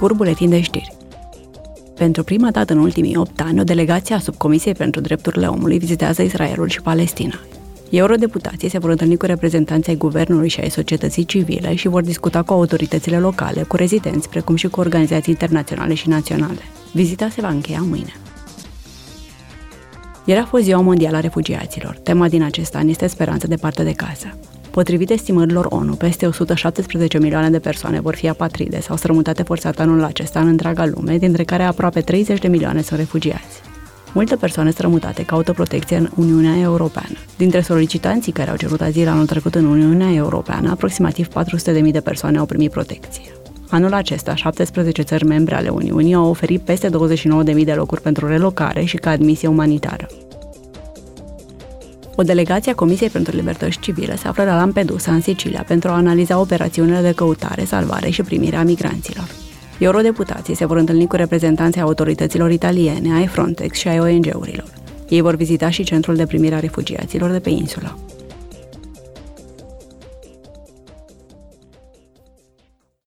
scurt buletin de știri. Pentru prima dată în ultimii 8 ani, o delegație a Subcomisiei pentru Drepturile Omului vizitează Israelul și Palestina. Eurodeputații se vor întâlni cu reprezentanții ai guvernului și ai societății civile și vor discuta cu autoritățile locale, cu rezidenți, precum și cu organizații internaționale și naționale. Vizita se va încheia mâine. Ieri a fost Ziua Mondială a Refugiaților. Tema din acest an este speranță de parte de casă. Potrivit estimărilor ONU, peste 117 milioane de persoane vor fi apatride sau strămutate forțat anul acesta în întreaga lume, dintre care aproape 30 de milioane sunt refugiați. Multe persoane strămutate caută protecție în Uniunea Europeană. Dintre solicitanții care au cerut azil anul trecut în Uniunea Europeană, aproximativ 400.000 de persoane au primit protecție. Anul acesta, 17 țări membre ale Uniunii au oferit peste 29.000 de locuri pentru relocare și ca admisie umanitară. O delegație a Comisiei pentru Libertăți Civile se află la Lampedusa, în Sicilia, pentru a analiza operațiunile de căutare, salvare și primire a migranților. Eurodeputații se vor întâlni cu reprezentanții autorităților italiene, ai Frontex și ai ONG-urilor. Ei vor vizita și centrul de primire a refugiaților de pe insulă.